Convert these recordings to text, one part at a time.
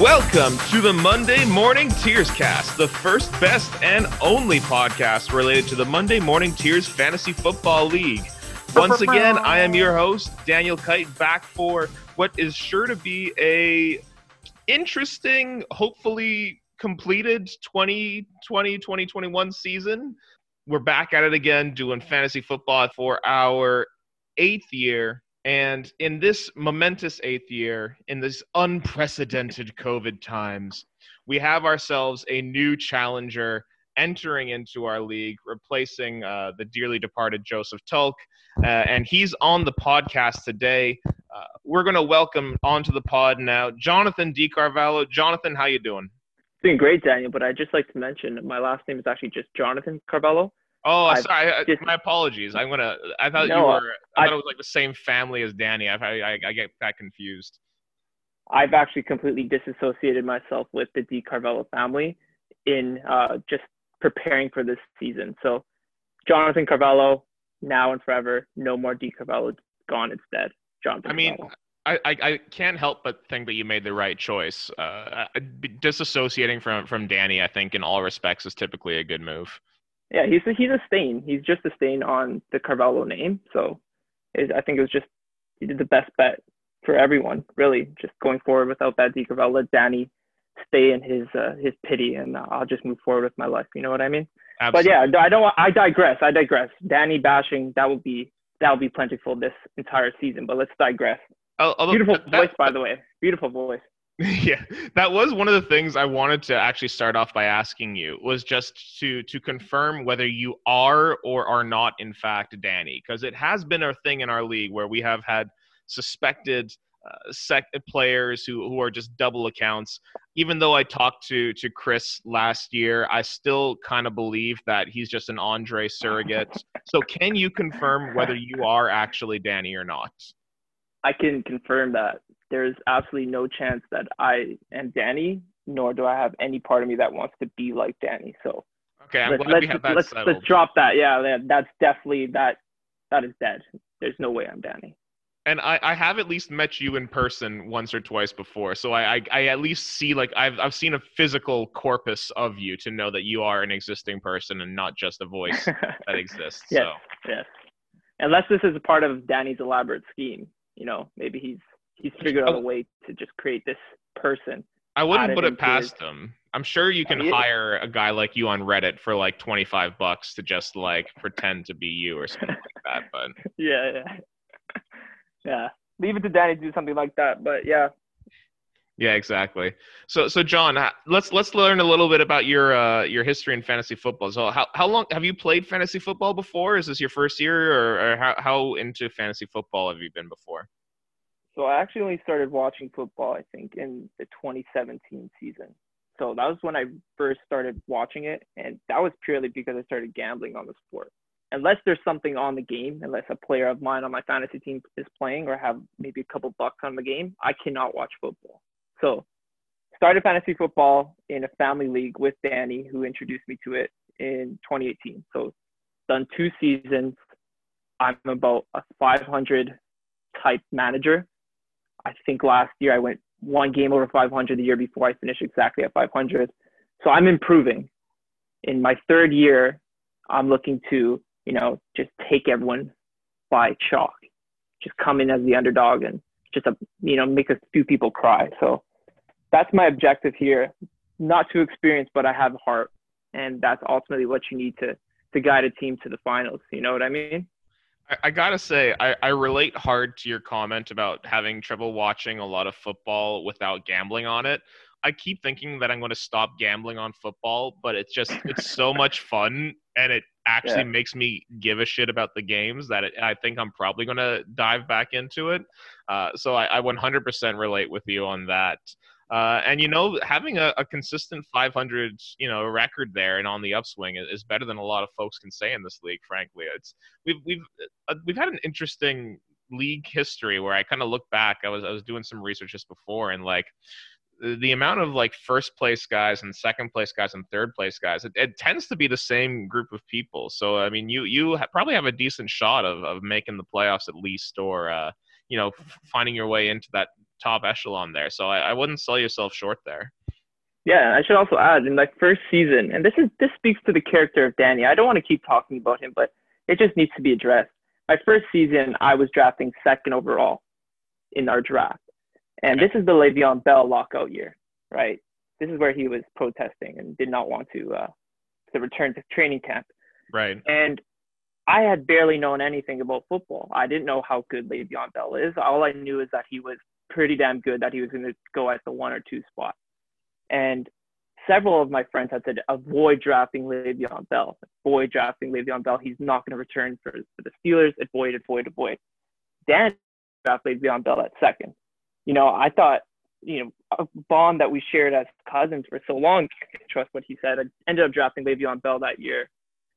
Welcome to the Monday Morning Tears Cast, the first, best, and only podcast related to the Monday Morning Tears Fantasy Football League. Once again, I am your host, Daniel Kite, back for what is sure to be a interesting, hopefully completed 2020 2021 season. We're back at it again doing fantasy football for our eighth year and in this momentous eighth year, in this unprecedented COVID times, we have ourselves a new challenger entering into our league, replacing uh, the dearly departed Joseph Tulk. Uh, and he's on the podcast today. Uh, we're going to welcome onto the pod now Jonathan DiCarvalho. Jonathan, how you doing? Doing great, Daniel. But I'd just like to mention my last name is actually just Jonathan Carvalho. Oh, I've sorry. Just, my apologies. I'm gonna. I thought no, you were. I, I, thought it was like the same family as Danny. I, I, I get that confused. I've actually completely disassociated myself with the D Carvalho family in uh, just preparing for this season. So, Jonathan Carvalho, now and forever. No more D Carvalho. Gone. It's dead. Jonathan. I mean. I, I, I, can't help but think that you made the right choice. Uh, disassociating from, from Danny, I think, in all respects, is typically a good move yeah, he's a, he's a stain. He's just a stain on the Carvalho name. So I think it was just he did the best bet for everyone, really, just going forward without that D Carvalho. Let Danny stay in his uh, his pity, and I'll just move forward with my life. You know what I mean? Absolutely. But yeah, I don't. I digress. I digress. Danny bashing that would be that would be plentiful this entire season. But let's digress. Although, Beautiful that, voice, by the way. Beautiful voice. yeah that was one of the things i wanted to actually start off by asking you was just to to confirm whether you are or are not in fact danny because it has been a thing in our league where we have had suspected uh, sec players who, who are just double accounts. Even though i talked to to chris last year i still kind of believe that he's just an andre surrogate. So can you confirm whether you are actually danny or not? I can confirm that there's absolutely no chance that I am Danny, nor do I have any part of me that wants to be like Danny. So okay, I'm let's, glad let's, we have that let's, settled. let's drop that. Yeah, that's definitely that. That is dead. There's no way I'm Danny. And I, I have at least met you in person once or twice before, so I, I, I at least see like I've I've seen a physical corpus of you to know that you are an existing person and not just a voice that exists. yes, so. yes. Unless this is a part of Danny's elaborate scheme, you know, maybe he's he's figured out a way to just create this person. I wouldn't put it past his... him. I'm sure you can hire a guy like you on Reddit for like 25 bucks to just like pretend to be you or something like that. But yeah, yeah, yeah. Leave it to Danny to do something like that. But yeah. Yeah, exactly. So, so John, let's let's learn a little bit about your uh, your history in fantasy football. So, how how long have you played fantasy football before? Is this your first year, or, or how how into fantasy football have you been before? So I actually only started watching football, I think, in the 2017 season. So that was when I first started watching it, and that was purely because I started gambling on the sport. Unless there's something on the game, unless a player of mine on my fantasy team is playing or have maybe a couple bucks on the game, I cannot watch football. So started fantasy football in a family league with Danny, who introduced me to it in 2018. So done two seasons. I'm about a 500 type manager I think last year I went one game over 500. The year before I finished exactly at 500. So I'm improving. In my third year, I'm looking to, you know, just take everyone by chalk, just come in as the underdog and just, a, you know, make a few people cry. So that's my objective here. Not too experienced, but I have heart. And that's ultimately what you need to, to guide a team to the finals. You know what I mean? I, I gotta say, I, I relate hard to your comment about having trouble watching a lot of football without gambling on it. I keep thinking that I'm going to stop gambling on football, but it's just it's so much fun and it actually yeah. makes me give a shit about the games that it, I think I'm probably going to dive back into it. Uh, so I, I 100% relate with you on that. Uh, and you know, having a, a, consistent 500, you know, record there and on the upswing is, is, better than a lot of folks can say in this league. Frankly, it's we've we've uh, we've had an interesting league history where I kind of look back. I was I was doing some research just before, and like the amount of like first place guys and second place guys and third place guys, it, it tends to be the same group of people. So I mean, you you probably have a decent shot of of making the playoffs at least, or uh, you know, finding your way into that top echelon there. So I, I wouldn't sell yourself short there. Yeah, I should also add in my first season, and this is this speaks to the character of Danny. I don't want to keep talking about him, but it just needs to be addressed. My first season, I was drafting second overall in our draft, and this is the Le'Veon Bell lockout year, right? This is where he was protesting and did not want to uh, to return to training camp. Right. And I had barely known anything about football. I didn't know how good Le'Veon Bell is. All I knew is that he was pretty damn good, that he was going to go at the one or two spot. And several of my friends had said, avoid drafting Le'Veon Bell. Avoid drafting Le'Veon Bell. He's not going to return for, for the Steelers. Avoid, avoid, avoid. Dan drafted Le'Veon Bell at second. You know, I thought, you know, a bond that we shared as cousins for so long, trust what he said. I ended up drafting Le'Veon Bell that year.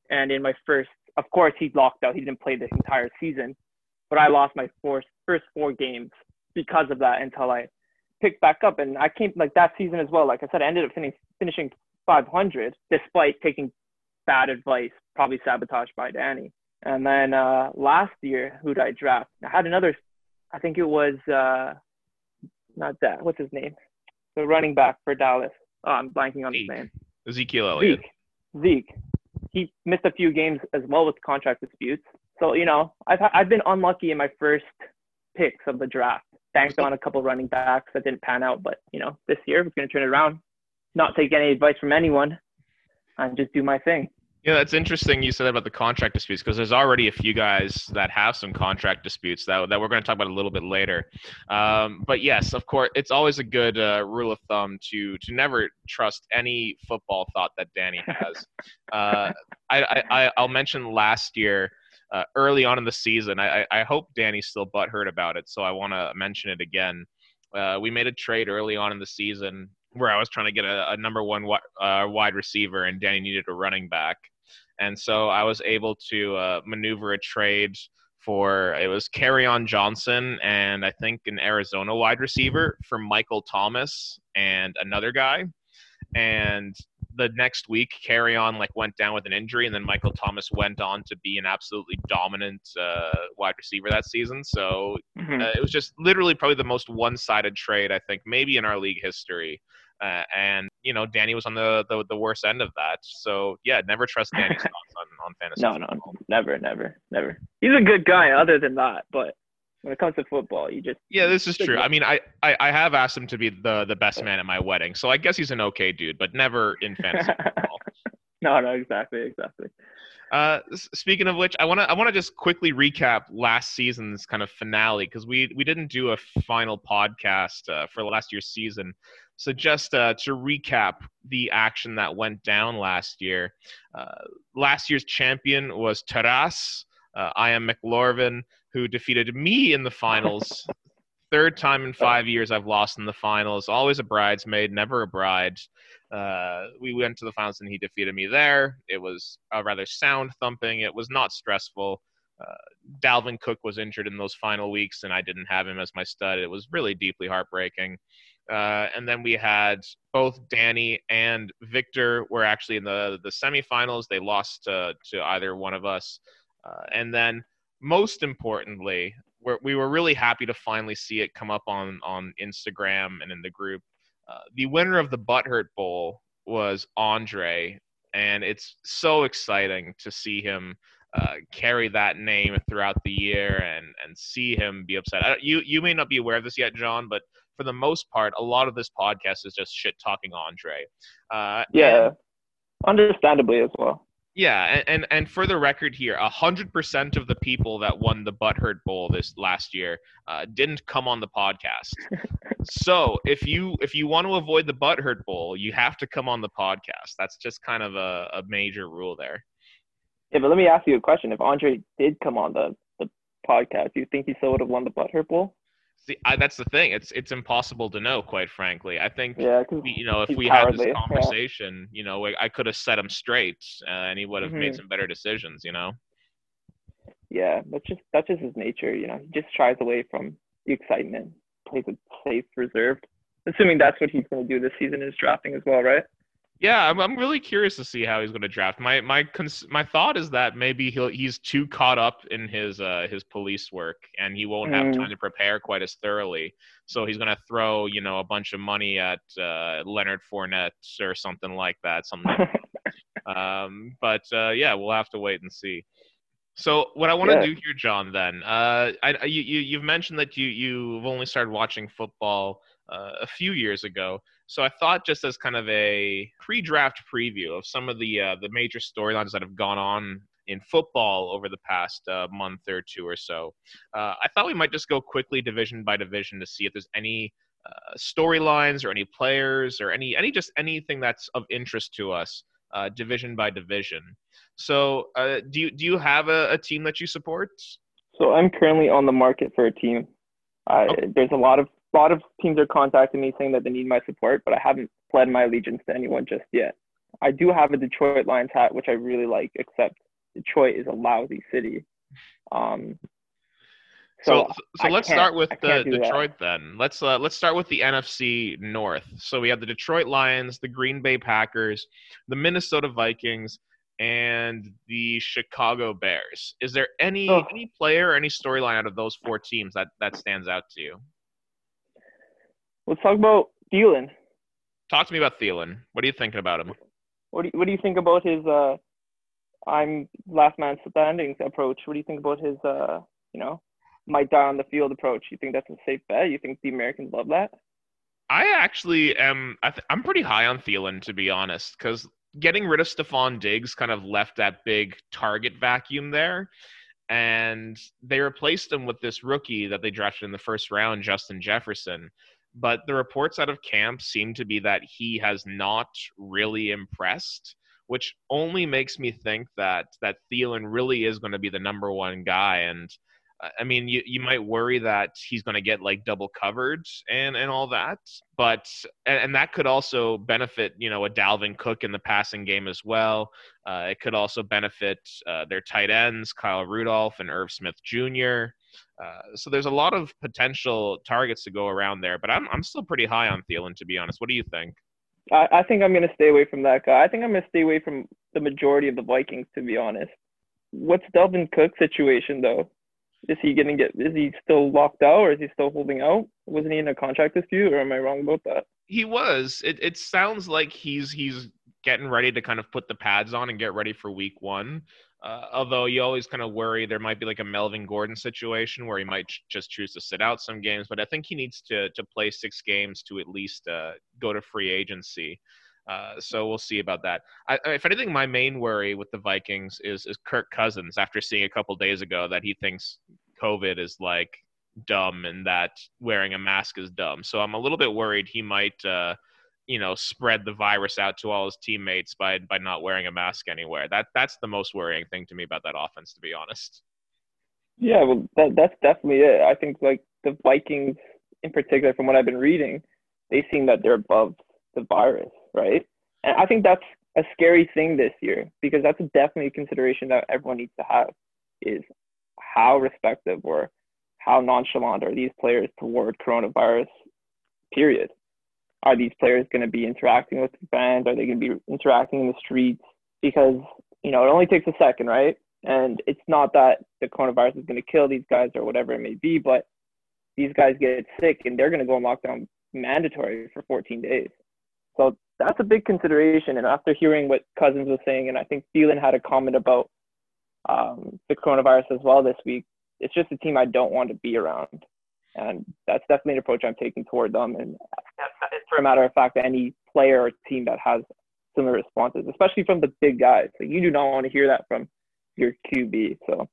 And in my first, of course, he locked out. He didn't play the entire season. But I lost my four, first four games because of that until I picked back up. And I came like that season as well. Like I said, I ended up fin- finishing 500 despite taking bad advice, probably sabotaged by Danny. And then uh, last year, who did I draft? I had another, I think it was uh, not that. What's his name? The running back for Dallas. Oh, I'm blanking on Zeke. his name. Ezekiel Elliott. Zeke. Zeke. He missed a few games as well with contract disputes. So you know, I've I've been unlucky in my first picks of the draft. Banked on a couple running backs that didn't pan out, but you know, this year we're going to turn it around. Not take any advice from anyone, and just do my thing. Yeah, that's interesting. You said about the contract disputes because there's already a few guys that have some contract disputes that, that we're going to talk about a little bit later. Um, but yes, of course, it's always a good uh, rule of thumb to to never trust any football thought that Danny has. uh, I, I I'll mention last year. Uh, early on in the season, I, I hope Danny's still butthurt about it, so I want to mention it again. Uh, we made a trade early on in the season where I was trying to get a, a number one wi- uh, wide receiver, and Danny needed a running back and so I was able to uh, maneuver a trade for it was on Johnson and I think an Arizona wide receiver for Michael Thomas and another guy. And the next week, Kerryon like went down with an injury, and then Michael Thomas went on to be an absolutely dominant uh, wide receiver that season. So Mhm. uh, it was just literally probably the most one-sided trade I think maybe in our league history. Uh, and you know, Danny was on the, the the worst end of that. So yeah, never trust Danny's thoughts on, on fantasy. No, no, football. never, never, never. He's a good guy. Other than that, but when it comes to football, you just Yeah, this is true. I mean, I, I, I have asked him to be the the best man at my wedding, so I guess he's an okay dude, but never in fantasy football. no, no, exactly, exactly. Uh, speaking of which, I want to I want to just quickly recap last season's kind of finale because we we didn't do a final podcast uh, for last year's season. So just uh, to recap the action that went down last year, uh, last year's champion was Taras. Uh, I am McLorvin, who defeated me in the finals. Third time in five years I've lost in the finals. Always a bridesmaid, never a bride. Uh, we went to the finals and he defeated me there. It was a rather sound thumping. It was not stressful. Uh, Dalvin Cook was injured in those final weeks, and I didn't have him as my stud. It was really deeply heartbreaking. Uh, and then we had both Danny and Victor were actually in the the semifinals. They lost to to either one of us. Uh, and then, most importantly, we're, we were really happy to finally see it come up on on Instagram and in the group. Uh, the winner of the Butthurt Bowl was Andre, and it's so exciting to see him uh, carry that name throughout the year and and see him be upset. You you may not be aware of this yet, John, but for the most part, a lot of this podcast is just shit talking Andre. Uh, Yeah, understandably as well. Yeah, and, and and for the record here, hundred percent of the people that won the Butthurt Bowl this last year uh, didn't come on the podcast. so if you if you want to avoid the Butthurt Bowl, you have to come on the podcast. That's just kind of a, a major rule there. Yeah, but let me ask you a question. If Andre did come on the, the podcast, do you think he still would have won the Butthurt Bowl? See, I, that's the thing. It's it's impossible to know, quite frankly. I think Yeah, we, you know, if we had cowardly, this yeah. conversation, you know, I, I could have set him straight, uh, and he would have made Mhm. some better decisions. You know. yeah, that's just that's just his nature. You know, he just shies away from the excitement, plays it safe, reserved. Assuming that's what he's going to do this season is drafting as well, right? Yeah, I'm, I'm really curious to see how he's going to draft. My my cons- my thought is that maybe he'll he's too caught up in his uh, his police work and he won't have mm. time to prepare quite as thoroughly. So he's going to throw you know a bunch of money at uh, Leonard Fournette or something like that. Something. um, but uh, yeah, we'll have to wait and see. So what I want to yeah. do here, John, then, uh, I, you, you you've mentioned that you you've only started watching football uh, a few years ago. So I thought, just as kind of a pre-draft preview of some of the uh, the major storylines that have gone on in football over the past uh, month or two or so, uh, I thought we might just go quickly division by division to see if there's any uh, storylines or any players or any any just anything that's of interest to us, uh, division by division. So, uh, do you do you have a, a, team that you support? So I'm currently on the market for a team. Okay. There's a lot of a lot of teams are contacting me saying that they need my support, but I haven't pled my allegiance to anyone just yet. I do have a Detroit Lions hat, which I really like, except Detroit is a lousy city. Um, so, so, so let's start with the Detroit that. then. Let's uh, let's start with the NFC North. So we have the Detroit Lions, the Green Bay Packers, the Minnesota Vikings, and the Chicago Bears. Is there any oh. any player, or any storyline out of those four teams that that stands out to you? Let's talk about Thielen. Talk to me about Thielen. What are you thinking about him? What do you, what do you think about his uh, I'm last man standing approach? What do you think about his uh, you know, might die on the field approach? You think that's a safe bet? You think the Americans love that? I actually am. I am pretty high on Thielen to be honest, because getting rid of Stefon Diggs kind of left that big target vacuum there. And they replaced him with this rookie that they drafted in the first round, Justin Jefferson but the reports out of camp seem to be that he has not really impressed, which only makes me think that that Thielen really is going to be the number one guy. And uh, I mean, you, you might worry that he's going to get like double covered and, and all that, but and, and, that could also benefit you know a Dalvin Cook in the passing game as well. Uh, it could also benefit uh, their tight ends Kyle Rudolph and Irv Smith Jr. Uh, so there's a lot of potential targets to go around there, but I'm I'm still pretty high on Thielen to be honest. What do you think? I, I think I'm going to stay away from that guy. I think I'm going to stay away from the majority of the Vikings to be honest. What's Dalvin Cook's situation though? Is he going to get? Is he still locked out, or is he still holding out? Wasn't he in a contract dispute, or am I wrong about that? He was. It it sounds like he's he's getting ready to kind of put the pads on and get ready for week one. Uh, although you always kind of worry there might be like a Melvin Gordon situation where he might ch- just choose to sit out some games, but I think he needs to to play six games to at least uh, go to free agency. Uh, so we'll see about that. I, if anything, my main worry with the Vikings is is Kirk Cousins. After seeing a couple days ago that he thinks COVID is like dumb and that wearing a mask is dumb, so I'm a little bit worried he might uh, you know spread the virus out to all his teammates by by not wearing a mask anywhere. That that's the most worrying thing to me about that offense, to be honest. Yeah, well, that that's definitely it. I think like the Vikings, in particular, from what I've been reading, they seem that they're above the virus, right? And I think that's a scary thing this year because that's definitely a consideration that everyone needs to have is how respective or how nonchalant are these players toward coronavirus period are these players going to be interacting with the fans? Are they going to be interacting in the streets? Because, you know, it only takes a second, right? And it's not that the coronavirus is going to kill these guys or whatever it may be, but these guys get sick and they're going to go on lockdown mandatory for 14 days. So that's a big consideration. And after hearing what Cousins was saying, and I think Thielen had a comment about um, the coronavirus as well this week, it's just a team I don't want to be around. And that's definitely an approach I'm taking toward them. And for a matter of fact, any player or team that has similar responses, especially from the big guys. Like you do not want to hear that from your QB. So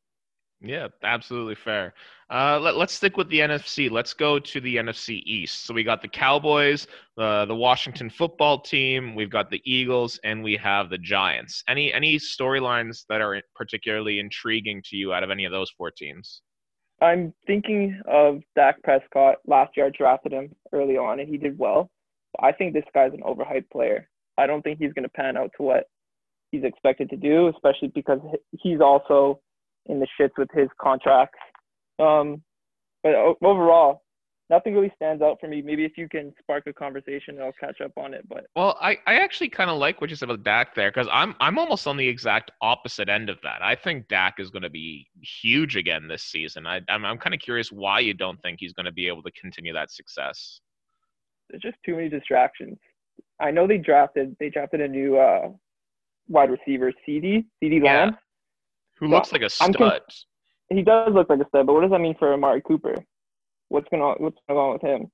yeah, absolutely fair. Uh, let, us stick with the NFC. Let's go to the NFC East. So we got the Cowboys, uh, the Washington Football Team, we've got the Eagles, and we have the Giants. Any any storylines that are particularly intriguing to you out of any of those four teams? I'm thinking of Dak Prescott. Last year I drafted him early on and he did well. I think this guy's an overhyped player. I don't think he's going to pan out to what he's expected to do, especially because he's also in the shits with his contracts. Um, but overall, nothing really stands out for me. Maybe if you can spark a conversation, I'll catch up on it. But well, I, I actually kind of like what you said about Dak there because I'm I'm almost on the exact opposite end of that. I think Dak is going to be huge again this season. I I'm I'm kind of curious why you don't think he's going to be able to continue that success. There's just too many distractions. I know they drafted they drafted a new uh, wide receiver, CD CeeDee Lamb, who so looks like a stud. Con- he does look like a stud, but what does that mean for Amari Cooper? What's going on what's going on with him?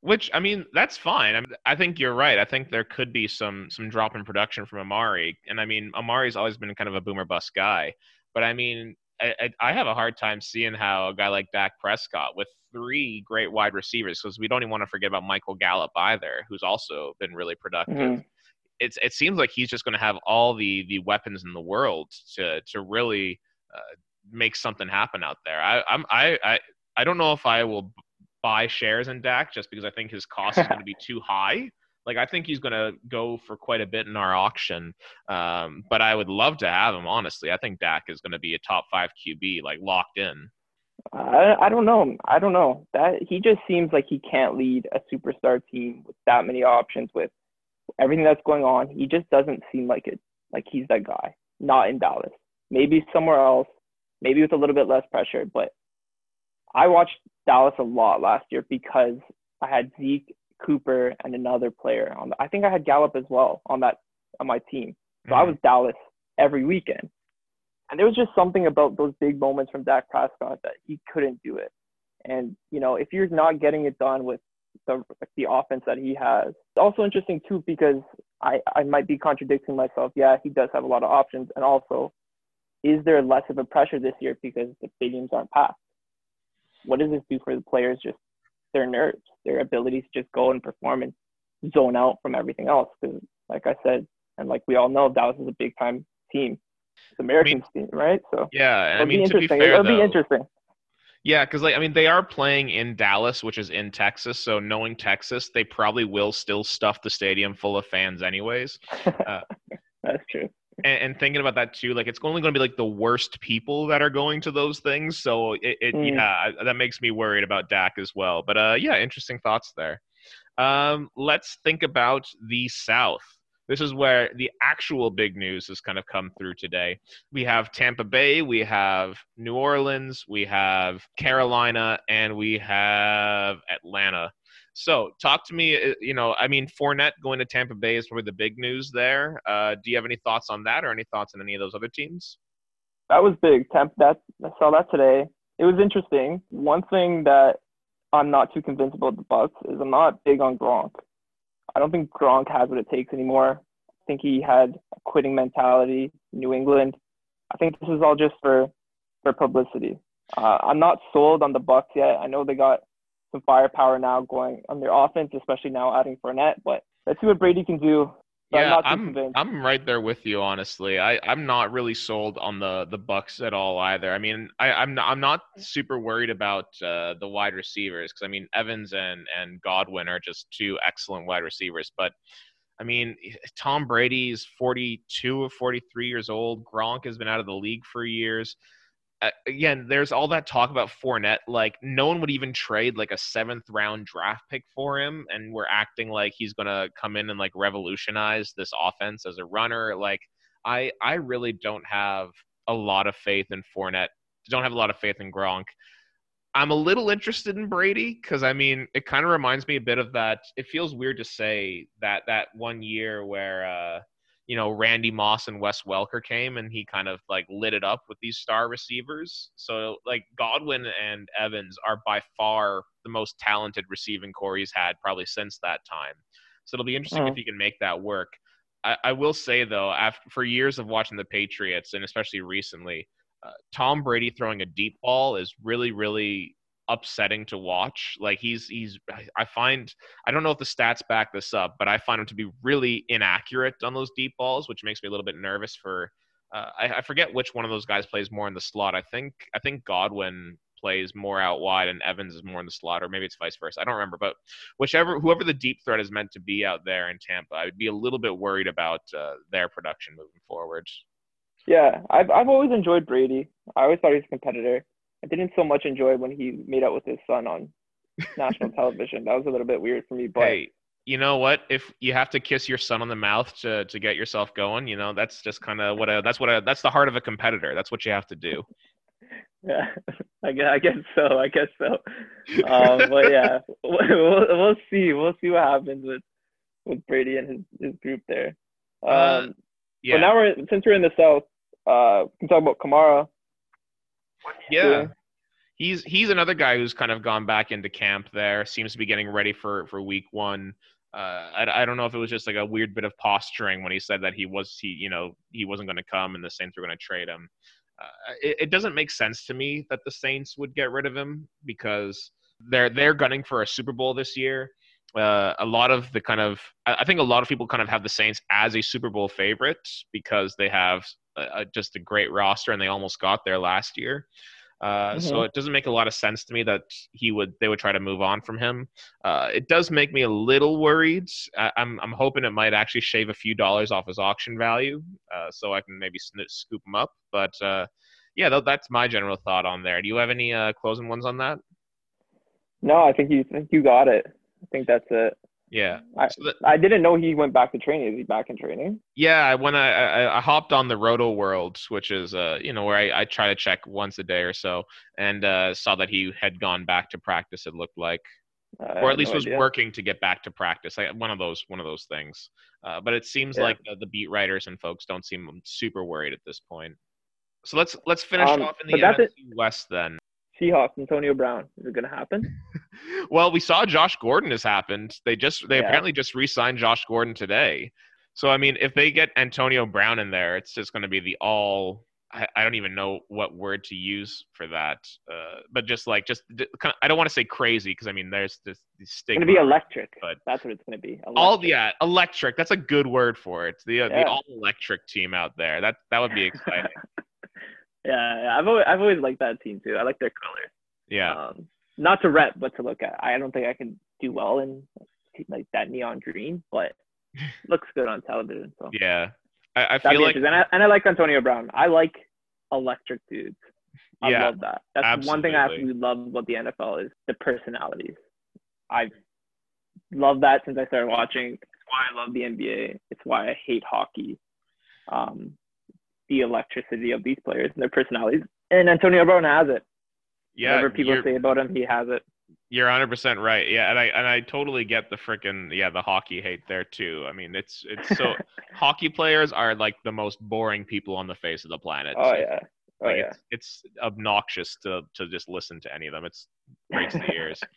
Which I mean, that's fine. I, mean, I think you're right. I think there could be some some drop in production from Amari, and I mean, Amari's always been kind of a boomer bust guy. But I mean, I, I have a hard time seeing how a guy like Dak Prescott, with three great wide receivers, because we don't even want to forget about Michael Gallup either, who's also been really productive. Mm-hmm. It's it seems like he's just going to have all the the weapons in the world to to really uh, make something happen out there. I, I'm I, I I don't know if I will buy shares in Dak just because I think his cost is going to be too high. Like I think he's going to go for quite a bit in our auction, um, but I would love to have him. Honestly, I think Dak is going to be a top five QB, like locked in. I, I don't know. I don't know that he just seems like he can't lead a superstar team with that many options with everything that's going on. He just doesn't seem like it. Like he's that guy. Not in Dallas. Maybe somewhere else. Maybe with a little bit less pressure, but I watched Dallas a lot last year because I had Zeke, Cooper, and another player on. The, I think I had Gallup as well on that on my team. So mm-hmm. I was Dallas every weekend, and there was just something about those big moments from Dak Prescott that he couldn't do it. And you know, if you're not getting it done with the like the offense that he has, it's also interesting too because I I might be contradicting myself. Yeah, he does have a lot of options, and also, is there less of a pressure this year because the stadiums aren't packed? What does this do for the players? Just their nerves, their ability to just go and perform and zone out from everything else. Because, like I said, and like we all know, Dallas is a big time team. It's American I mean, team, right? So yeah, it'll I mean, be interesting. Be fair, it'll though, be interesting. Yeah, because like I mean, they are playing in Dallas, which is in Texas. So knowing Texas, they probably will still stuff the stadium full of fans, anyways. Uh, That's true and, and, thinking about that too, like it's only going to be like the worst people that are going to those things. So it, it mm. yeah, that makes me worried about Dak as well. But uh, yeah, interesting thoughts there. Um, let's think about the South. This is where the actual big news has kind of come through today. We have Tampa Bay, we have New Orleans, we have Carolina, and we have Atlanta. So, talk to me. Uh, you know, I mean, Fournette going to Tampa Bay is probably the big news there. Uh, do you have any thoughts on that, or any thoughts on any of those other teams? That was big. Tampa. That I saw that today. It was interesting. One thing that I'm not too convinced about the Bucs is I'm not big on Gronk. I don't think Gronk has what it takes anymore. I think he had a quitting mentality. New England. I think this is all just for for publicity. Uh, I'm not sold on the Bucs yet. I know they got some firepower now going on their offense, especially now adding Fournette. But let's see what Brady can do. yeah, I'm I'm, I'm, right there with you. Honestly, I I'm not really sold on the the Bucs at all either. I mean, I I'm not, I'm not super worried about uh, the wide receivers because I mean Evans and and Godwin are just two excellent wide receivers, but. I mean, Tom Brady's 42 or 43 years old. Gronk has been out of the league for years again, there's all that talk about Fournette. Like, no one would even trade like a seventh round draft pick for him, and we're acting like he's gonna come in and like revolutionize this offense as a runner. Like, I I really don't have a lot of faith in Fournette. Don't have a lot of faith in Gronk. I'm a little interested in Brady because I mean, it kind of reminds me a bit of that. It feels weird to say that that one year where. uh you know, Randy Moss and Wes Welker came and he kind of like lit it up with these star receivers. So like Godwin and Evans are by far the most talented receiving corps he's had probably since that time. So it'll be interesting if he can make that work. I, I, will say though, after for years of watching the Patriots and especially recently, uh, Tom Brady throwing a deep ball is really, really upsetting to watch. Like he's he's I find I don't know if the stats back this up, but I find him to be really inaccurate on those deep balls, which makes me a little bit nervous for. Uh, I, I forget which one of those guys plays more in the slot. I think I think Godwin plays more out wide and Evans is more in the slot, or maybe it's vice versa. I don't remember, but whichever whoever the deep threat is meant to be out there in Tampa, I'd be a little bit worried about uh, their production moving forward. Yeah, I've I've always enjoyed Brady. I always thought he was a competitor. I didn't so much enjoy when he made out with his son on national television. That was a little bit weird for me, but hey, you know what? If you have to kiss your son on the mouth to to get yourself going, you know that's just kind of what a that's what a that's the heart of a competitor. That's what you have to do. yeah, I guess, I guess so. I guess so. Um, but yeah, we'll, we'll see. We'll see what happens with with Brady and his, his group there. Um, Uh, yeah, But now we're since we're in the South, uh, we can talk about Kamara. Yeah. doing. He's he's another guy who's kind of gone back into camp there. Seems to be getting ready for for week one. Uh, I, I don't know if it was just like a weird bit of posturing when he said that he was he you know he wasn't going to come and the Saints were going to trade him. Uh, it, it doesn't make sense to me that the Saints would get rid of him because they're they're gunning for a Super Bowl this year. Uh, a lot of the kind of I think a lot of people kind of have the Saints as a Super Bowl favorite because they have a, a, just a great roster and they almost got there last year. Uh, So Mhm. it doesn't make a lot of sense to me that he would they would try to move on from him. Uh, it does make me a little worried. I, I'm I'm hoping it might actually shave a few dollars off his auction value, uh, so I can maybe sn- scoop him up. But uh, yeah, tha- that's my general thought on there. Do you have any uh, closing ones on that? No, I think you I think you got it. I think that's it. Yeah. I So that- I didn't know he went back to training. Is he back in training? Yeah, when I, I I hopped on the Rotoworld, which is uh you know where I, I try to check once a day or so, and uh, saw that he had gone back to practice. It looked like, I or at least no was idea. working to get back to practice. Like one of those one of those things. Uh, but it seems Yeah. like the, the beat writers and folks don't seem super worried at this point. So let's let's finish Um, off in the that's NFC West then. Seahawks, Antonio Brown. Is it gonna happen? well, we saw Josh Gordon has happened. They just they Yeah. apparently just re-signed Josh Gordon today. So I mean, if they get Antonio Brown in there, it's just going to be the all. I, I don't even know what word to use for that, uh, but just like just kind of, I don't want to say crazy because I mean there's this, this It's gonna be electric. but- That's what it's gonna be. all Electric. yeah, electric. That's a good word for it. The uh, the all electric team out there. That that would be exciting. Yeah, yeah, I've always, I've always liked that team too. I like their colors. yeah. Um, not to rep, but to look at. I don't think I can do well in like that neon green, but looks good on television. So Yeah. I, I feel like. And I, and I like Antonio Brown. I like electric dudes. I Yeah, love that. That's one thing I absolutely. absolutely love about the NFL is the personalities. I've loved that since I started watching. It's why I love the NBA. It's why I hate hockey. Um, the electricity of these players and their personalities. And Antonio Brown has it. yeah, Whatever people say about him, he has it. You're 100 percent right. Yeah, and I and I totally get the freaking yeah the hockey hate there too. I mean, it's it's so hockey players are like the most boring people on the face of the planet. oh yeah. Oh Like, yeah. it's, it's obnoxious to to just listen to any of them. It's breaks the ears.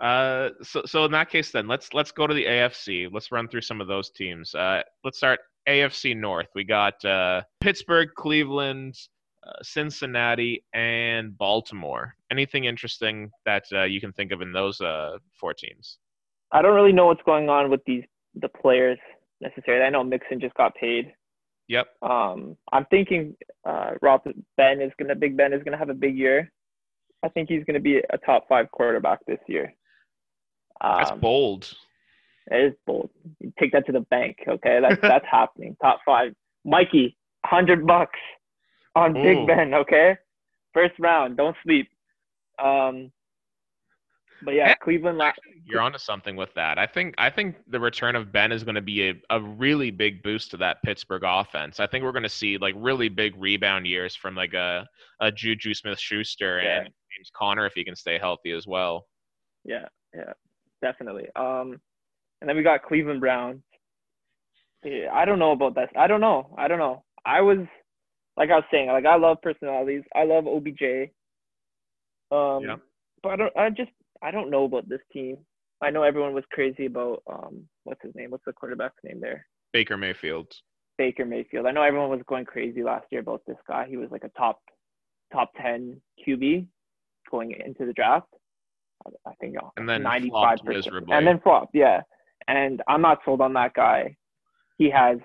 Uh, so so in that case, then let's let's go to the AFC. Let's run through some of those teams. Uh, let's start AFC North. We got uh, Pittsburgh, Cleveland, uh, Cincinnati, and Baltimore. Anything interesting that uh, you can think of in those uh, four teams? I don't really know what's going on with these the players necessarily. I know Mixon just got paid. Yep. Um, I'm thinking uh, Rob Ben is gonna Big Ben is gonna have a big year. I think he's gonna be a top five quarterback this year. That's Um, bold. It is bold. You take that to the bank, okay? That's that's happening. Top five. Mikey, hundred bucks on Ooh. Big Ben, okay? First round. Don't sleep. Um, but yeah, Yeah. Cleveland. La- You're onto something with that. I think I think the return of Ben is going to be a, a really big boost to that Pittsburgh offense. I think we're going to see like really big rebound years from like a a Juju Smith-Schuster Yeah. and James Conner if he can stay healthy as well. Yeah, yeah, definitely. Um, and then we got Cleveland Browns. Yeah, I don't know about that. I don't know. I don't know. I was like I was saying, like I love personalities. I love OBJ. Um, Yeah. but I don't. I just I don't know about this team. I know everyone was crazy about um what's his name? What's the quarterback's name there? Baker Mayfield. Baker Mayfield. I know everyone was going crazy last year about this guy. He was like a top top ten QB going into the draft. I- think And then ninety flopped five percent, miserably. and then flopped. Yeah, and I'm not sold on that guy. He has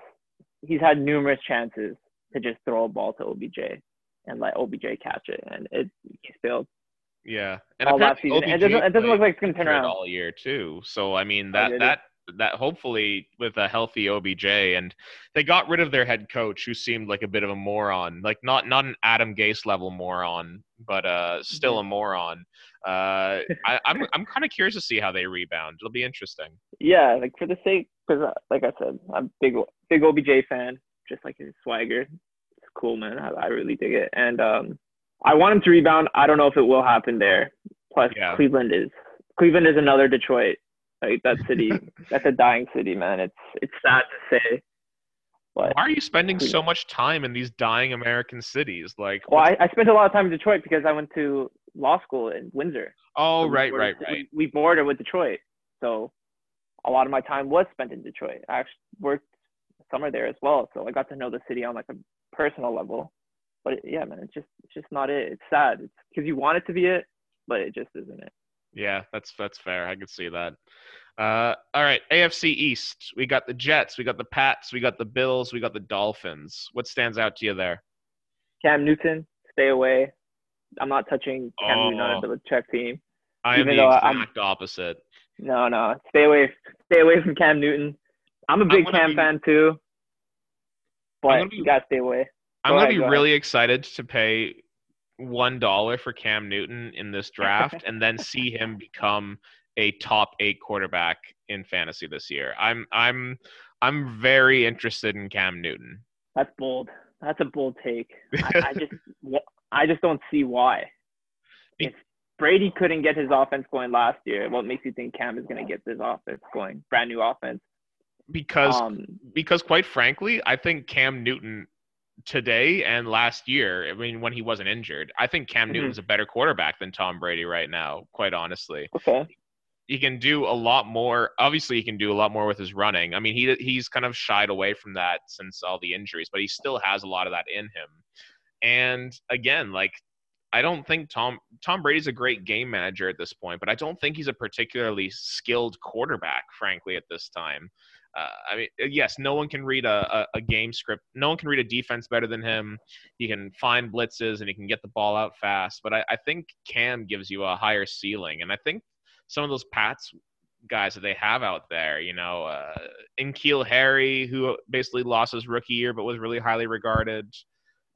he's had numerous chances to just throw a ball to OBJ and let OBJ catch it, and it he's failed Yeah, and all apparently season. It doesn't, it doesn't look like it's gonna turn around. all year too. So I mean Oh, that that that hopefully with a healthy OBJ and they got rid of their head coach who seemed like a bit of a moron, like not not an Adam Gase level moron, but uh still a mm-hmm. moron. Uh, I, I'm I'm kind of curious to see how they rebound. It'll be interesting. Yeah, like for the sake, because uh, like I said, I'm big big OBJ fan, just like his swagger. It's cool, man. I, I really dig it, and um, I want him to rebound. I don't know if it will happen there. Plus, yeah. Cleveland is Cleveland is another Detroit. Like that city, that's a dying city, man. It's it's sad to say. But Why are you spending so much time in these dying American cities? Like, well, I, I spent a lot of time in Detroit because I went to law school in Windsor. Oh, so right, right, right. We, we border with Detroit, so a lot of my time was spent in Detroit. I actually worked summer there as well, so I got to know the city on like a personal level. But yeah, man, it's just it's just not it. It's sad. It's because you want it to be it, but it just isn't it. Yeah, that's that's fair. I could see that. Uh, all right, AFC East. We got the Jets, we got the Pats, we got the Bills, we got the Dolphins. What stands out to you there? Cam Newton, stay away. I'm not touching Cam oh, Newton on a Belichick team. I am the exact I'm, opposite. No, no, stay away, stay away from Cam Newton. I'm a big Cam be, fan too, but be, you gotta stay away. I'm gonna be go really ahead. excited to pay one dollar for Cam Newton in this draft, and then see him become a top eight quarterback in fantasy this year. I'm I'm I'm very interested in Cam Newton. That's bold. That's a bold take. I, I just I just don't see why. If Brady couldn't get his offense going last year, what makes you think Cam is going to get this offense going? Brand new offense. Because um, because quite frankly, I think Cam Newton today and last year, I mean when he wasn't injured, I think Cam mm-hmm. Newton's a better quarterback than Tom Brady right now, quite honestly. Okay. He can do a lot more. Obviously, he can do a lot more with his running. I mean, he he's kind of shied away from that since all the injuries, but he still has a lot of that in him. And again, like I don't think Tom Tom Brady's a great game manager at this point, but I don't think he's a particularly skilled quarterback, frankly, at this time. Uh, I mean, uh, yes, no one can read a, a, a, game script. No one can read a defense better than him. He can find blitzes and he can get the ball out fast. But I, I think Cam gives you a higher ceiling, and I think some of those Pats guys that they have out there, you know, uh, N'Keal Harry, who basically lost his rookie year but was really highly regarded.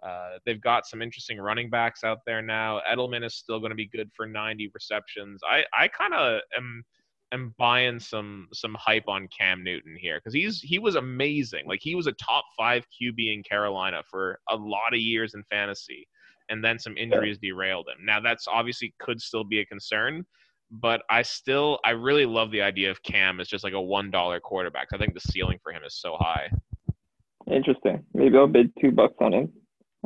Uh, they've got some interesting running backs out there now. Edelman is still going to be good for 90 receptions. I, I kind of am am buying some some hype on Cam Newton here because he's he was amazing. Like he was a top five QB in Carolina for a lot of years in fantasy, and then some injuries derailed him. Now that's obviously could still be a concern, but I still I really love the idea of Cam as just like a one dollar quarterback. I think the ceiling for him is so high. Interesting. Maybe I'll bid two bucks on him.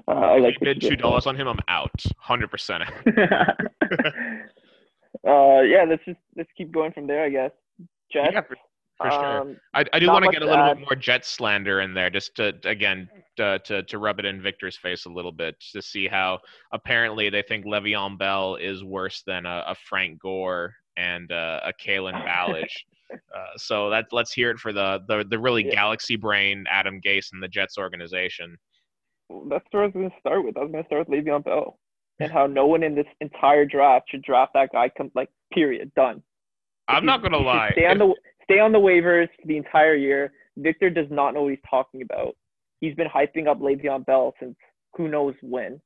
Uh, I like bid two dollars on him. I'm out, hundred percent. Uh, yeah, let's just let's keep going from there, I guess. Jets. Yeah, for, for sure. Um, I, I do want to get a little bit more Jet slander in there, just to again to, to to rub it in Victor's face a little bit, to see how apparently they think Le'Veon Bell is worse than a, a Frank Gore and uh, a Kalen Ballage. Uh, so that let's hear it for the the, the really yeah. galaxy brain Adam Gase and the Jets organization. That's where I was going to start with. I was going to start with Le'Veon Bell and how no one in this entire draft should draft that guy. Come like period, done. I'm not gonna lie. Stay on the stay on the waivers for the entire year. Victor does not know what he's talking about. He's been hyping up Le'Veon Bell since who knows when.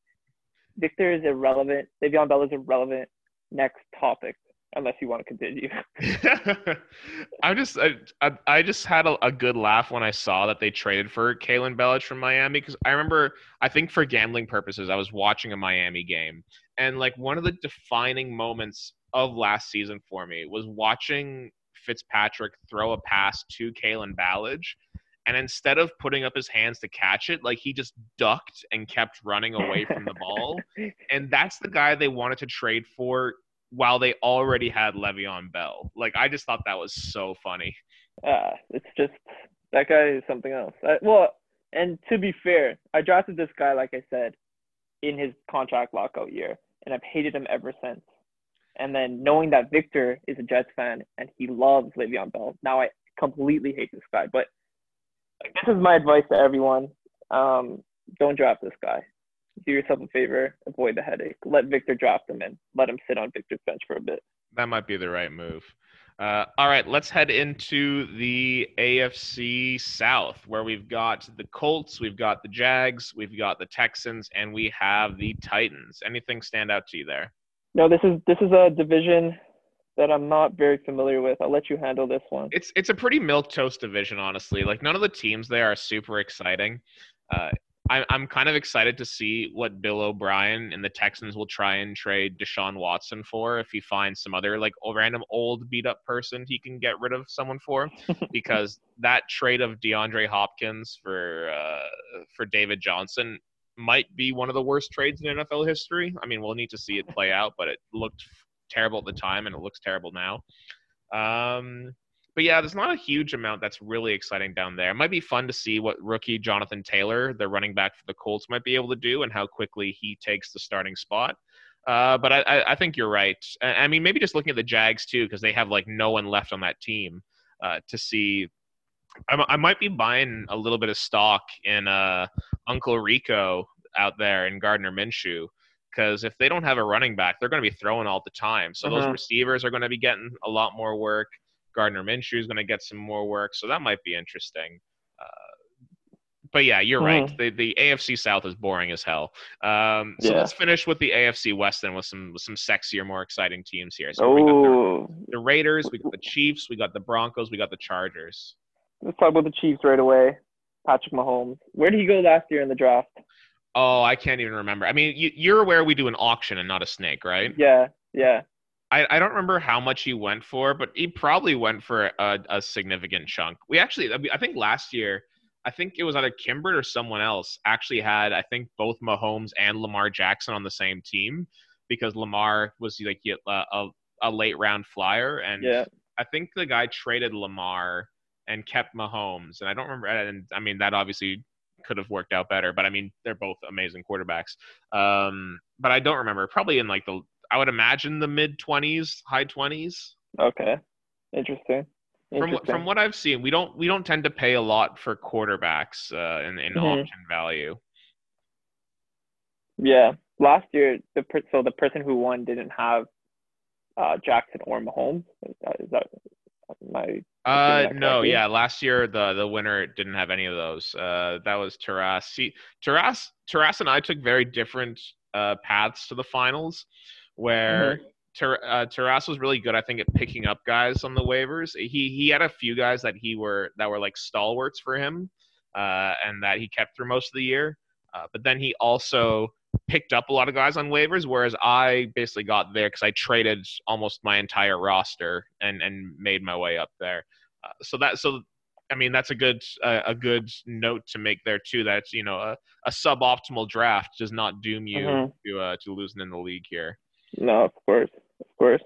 Victor is irrelevant. Le'Veon Bell is irrelevant. Next topic unless you want to continue. I just I, I just had a, a, good laugh when I saw that they traded for Kalen Ballage from Miami because I remember I think for gambling purposes I was watching a Miami game and like one of the defining moments of last season for me was watching Fitzpatrick throw a pass to Kalen Ballage. And instead of putting up his hands to catch it, like he just ducked and kept running away from the ball. And that's the guy they wanted to trade for while they already had Le'Veon Bell. Like I just thought that was so funny. Uh, it's just that guy is something else. I, well, and to be fair, I drafted this guy like I said in his contract lockout year, and I've hated him ever since. And then knowing that Victor is a Jets fan and he loves Le'Veon Bell, now I completely hate this guy. But this is my advice to everyone: um, don't draft this guy do yourself a favor, avoid the headache. Let Victor drop them in. let him sit on Victor's bench for a bit. That might be the right move. Uh, all right, let's head into the AFC South, where we've got the Colts, we've got the Jags, we've got the Texans, and we have the Titans. Anything stand out to you there? No, this is this is a division that I'm not very familiar with. I'll let you handle this one. It's it's a pretty milk toast division, honestly. Like none of the teams there are super exciting. Uh, I, I'm kind of excited to see what Bill O'Brien and the Texans will try and trade Deshaun Watson for if he finds some other like random old beat up person he can get rid of someone for, because that trade of DeAndre Hopkins for uh, for David Johnson might be one of the worst trades in NFL history. I mean, we'll need to see it play out, but it looked terrible at the time and it looks terrible now. Um, but yeah, there's not a huge amount that's really exciting down there. It might be fun to see what rookie Jonathan Taylor, the running back for the Colts, might be able to do and how quickly he takes the starting spot. Uh, but I, I, think you're right. I mean, maybe just looking at the Jags too, because they have like no one left on that team uh, to see. I, I, might be buying a little bit of stock in uh, Uncle Rico out there in Gardner Minshew because if they don't have a running back, they're going to be throwing all the time. So uh-huh. those receivers are going to be getting a lot more work. Gardner Minshew is going to get some more work, so that might be interesting. Uh, but yeah, you're right. Hmm. The the AFC South is boring as hell. Um, so yeah. let's finish with the AFC West then with some with some sexier, more exciting teams here. So we got the, the, Raiders, we got the Chiefs, we got the Broncos, we got the Chargers. Let's talk about the Chiefs right away. Patrick Mahomes. Where did he go last year in the draft? Oh, I can't even remember. I mean, you, you're aware we do an auction and not a snake, right? Yeah, yeah. I, I don't remember how much he went for, but he probably went for a, a significant chunk. We actually, I think last year, I think it was either Kimbert or someone else actually had, I think, both Mahomes and Lamar Jackson on the same team because Lamar was like a, a, a late round flyer. And yeah. I think the guy traded Lamar and kept Mahomes. And I don't remember, and I mean, that obviously could have worked out better, but I mean, they're both amazing quarterbacks. Um, but I don't remember. Probably in like the I would imagine the mid twenties, high twenties. Okay, interesting. From what, from what I've seen, we don't we don't tend to pay a lot for quarterbacks uh, in in mm-hmm. auction value. Yeah, last year the so the person who won didn't have uh, Jackson or Mahomes. Is that, is that my? Uh, no, yeah. Last year the the winner didn't have any of those. Uh, that was Taras. See, Taras, Taras and I took very different uh, paths to the finals where mm-hmm. Ter- uh, Taras was really good, I think, at picking up guys on the waivers. He he had a few guys that he were that were like stalwarts for him, uh, and that he kept through most of the year. Uh, but then he also picked up a lot of guys on waivers, whereas I basically got there because I traded almost my entire roster and and made my way up there. Uh, so that so I mean that's a good uh, a good note to make there too. That you know a, a suboptimal draft does not doom you mm-hmm. to uh, to losing in the league here. No, of course, of course.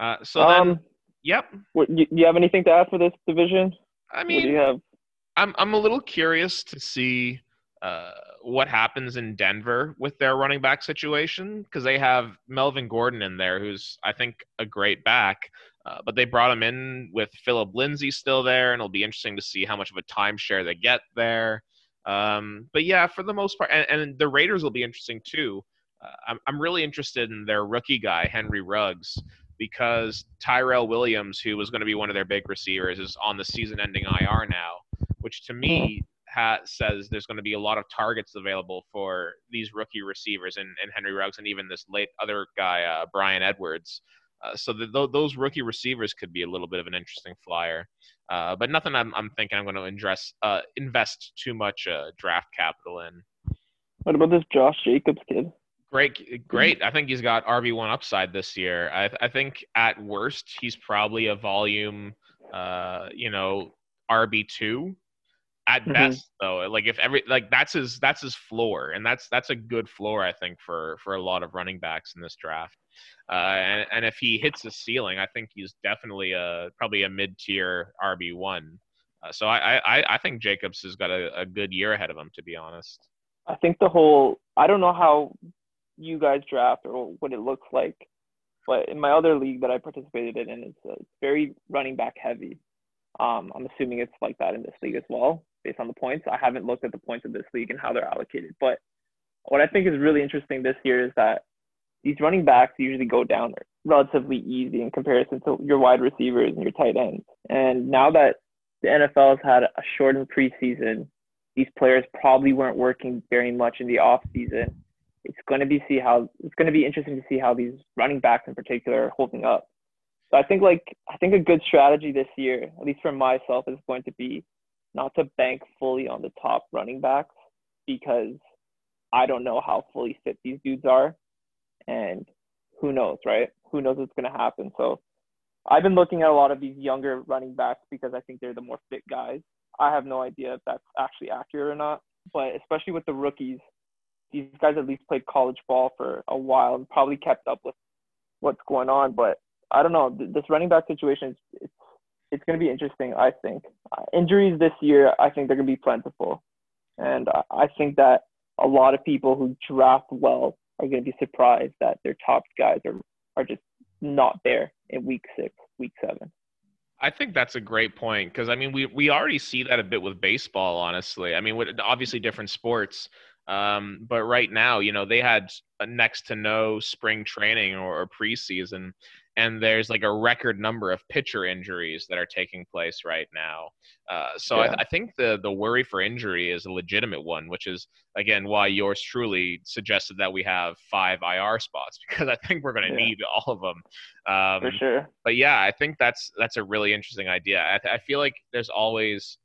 Uh, so um, then, yep. What, you, you have anything to add for this division? I mean, do you have? I'm I'm a little curious to see uh, what happens in Denver with their running back situation because they have Melvin Gordon in there, who's I think a great back. Uh, but they brought him in with Phillip Lindsay still there, and it'll be interesting to see how much of a timeshare they get there. Um, but yeah, for the most part, and, and the Raiders will be interesting too uh, I'm, I'm really interested in their rookie guy, Henry Ruggs, because Tyrell Williams, who was going to be one of their big receivers, is on the season ending IR now, which to me hmm. ha- says there's going to be a lot of targets available for these rookie receivers and, and Henry Ruggs and even this late other guy, uh, Bryan Edwards. Uh, so the, th- those rookie receivers could be a little bit of an interesting flyer, uh, but nothing I'm, I'm, thinking I'm going to invest uh, invest too much uh, draft capital in. What about this Josh Jacobs kid? Great, great. I think he's got RB one upside this year. I, I think at worst he's probably a volume, uh, you know, RB two. At mm-hmm. best, though, like if every like that's his that's his floor, and that's that's a good floor I think for for a lot of running backs in this draft. Uh, and and if he hits the ceiling, I think he's definitely a probably a mid tier RB one. Uh, so I, I I think Jacobs has got a, a good year ahead of him, to be honest. I think the whole I don't know how you guys draft or what it looks like. But in my other league that I participated in, it's, uh, it's very running back heavy. Um, I'm assuming it's like that in this league as well, based on the points. I haven't looked at the points of this league and how they're allocated. But what I think is really interesting this year is that these running backs usually go down relatively easy in comparison to your wide receivers and your tight ends. And now that the NFL has had a shortened preseason, these players probably weren't working very much in the off season. It's going to be see how it's going to be interesting to see how these running backs in particular are holding up. So I think like I think a good strategy this year, at least for myself, is going to be not to bank fully on the top running backs because I don't know how fully fit these dudes are, and who knows, right? Who knows what's going to happen? So I've been looking at a lot of these younger running backs because I think they're the more fit guys. I have no idea if that's actually accurate or not, but especially with the rookies, these guys at least played college ball for a while and probably kept up with what's going on. But I don't know. This running back situation is it's it's going to be interesting. I think uh, injuries this year. I think they're going to be plentiful, and I, think that a lot of people who draft well are going to be surprised that their top guys are are just not there in week six, week seven. I think that's a great point because I mean we we already see that a bit with baseball. Honestly, I mean with obviously different sports, um, but right now you know they had next to no spring training or, or preseason, and there's like a record number of pitcher injuries that are taking place right now. Uh, so yeah. I, I, think the the worry for injury is a legitimate one, which is again why yours truly suggested that we have five IR spots because I think we're going to yeah. need all of them. Um, for sure. But yeah, I think that's that's a really interesting idea. I, th- I feel like there's always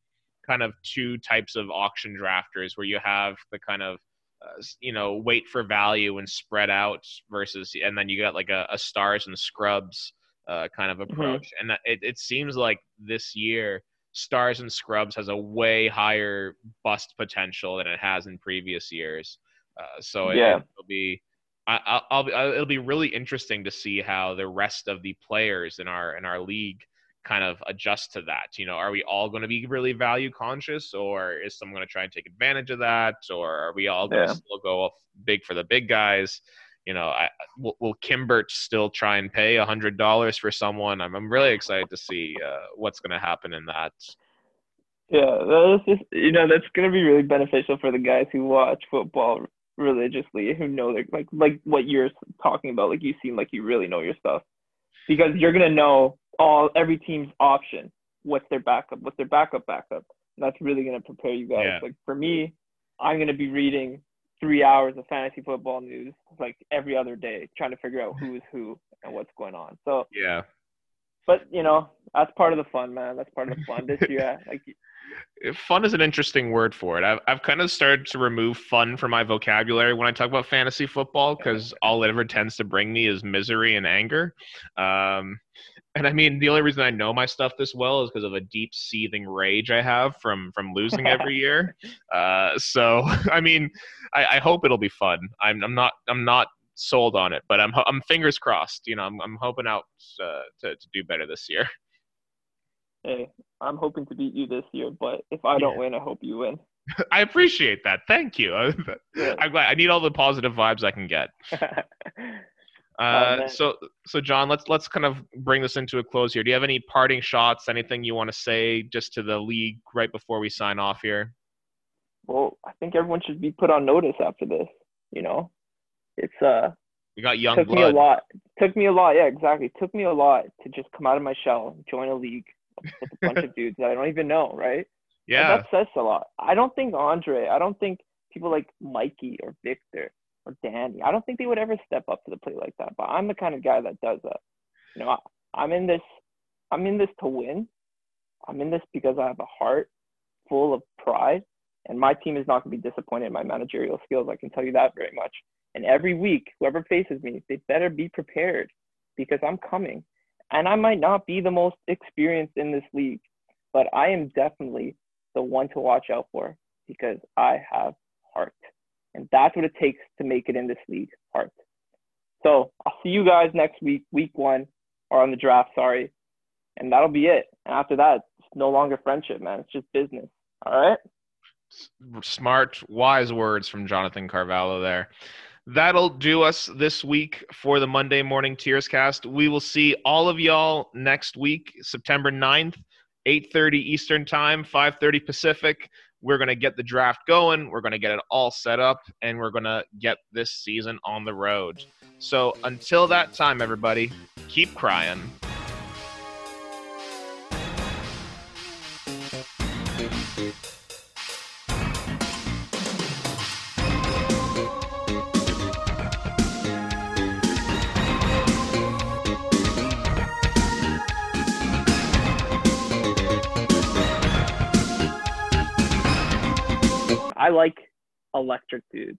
kind of two types of auction drafters where you have the kind of uh, you know wait for value and spread out versus and then you got like a, a stars and scrubs uh, kind of mm-hmm. approach mm-hmm. and it, it seems like this year stars and scrubs has a way higher bust potential than it has in previous years uh, so yeah. it, will be I, will it'll be really interesting to see how the rest of the players in our in our league kind of adjust to that? You know, are we all going to be really value conscious, or is someone going to try and take advantage of that, or are we all going to still go big for the big guys? You know, I, will, will Kimbert still try and pay a hundred dollars for someone? I'm, I'm really excited to see uh, what's going to happen in that. Yeah, that's just you know that's going to be really beneficial for the guys who watch football religiously, who know like like like what you're talking about. Like you seem like you really know your stuff because you're gonna know all every team's option. What's their backup? What's their backup backup? And that's really gonna prepare you guys. Yeah. Like for me, I'm gonna be reading three hours of fantasy football news like every other day, trying to figure out who is who and what's going on. So yeah. But you know, that's part of the fun, man. That's part of the fun this year. Like fun is an interesting word for it. I've, I've kind of started to remove fun from my vocabulary when I talk about fantasy football because all it ever tends to bring me is misery and anger. Um, and I mean, the only reason I know my stuff this well is because of a deep seething rage I have from from losing every year. Uh, so, I mean, I, I, hope it'll be fun. I'm, I'm not I'm not sold on it, but I'm I'm fingers crossed. You know, I'm I'm hoping out uh, to to do better this year. Hey, I'm hoping to beat you this year, but if I don't yeah. win, I hope you win. I appreciate that. Thank you. I'm glad. I need all the positive vibes I can get. Uh, oh, so, so John, let's let's kind of bring this into a close here. Do you have any parting shots? Anything you want to say just to the league right before we sign off here? Well, I think everyone should be put on notice after this. You know, it's uh. We got young took blood. me a lot. Took me a lot. Yeah, exactly. Took me a lot to just come out of my shell, join a league, with a bunch of dudes that I don't even know, right? Yeah. And that says a lot. I don't think Andre, I don't think people like Mikey or Victor or Danny, I don't think they would ever step up to the plate like that. But I'm the kind of guy that does that. You know, I, I'm in this I'm in this to win. I'm in this because I have a heart full of pride. And my team is not going to be disappointed in my managerial skills. I can tell you that very much. And every week, whoever faces me, they better be prepared because I'm coming. And I might not be the most experienced in this league, but I am definitely the one to watch out for because I have heart. And that's what it takes to make it in this league heart. So I'll see you guys next week, week one, or on the draft, sorry. And that'll be it. And after that, it's no longer friendship, man. It's just business. All right. Smart, wise words from Jonathan Carvalho there that'll do us this week for the Monday Morning Tears cast. We will see all of y'all next week, September 9th, 8.30 Eastern Time, 5.30 Pacific. We're going to get the draft going. We're going to get it all set up, and we're going to get this season on the road. So until that time, everybody, keep crying. I like electric dudes.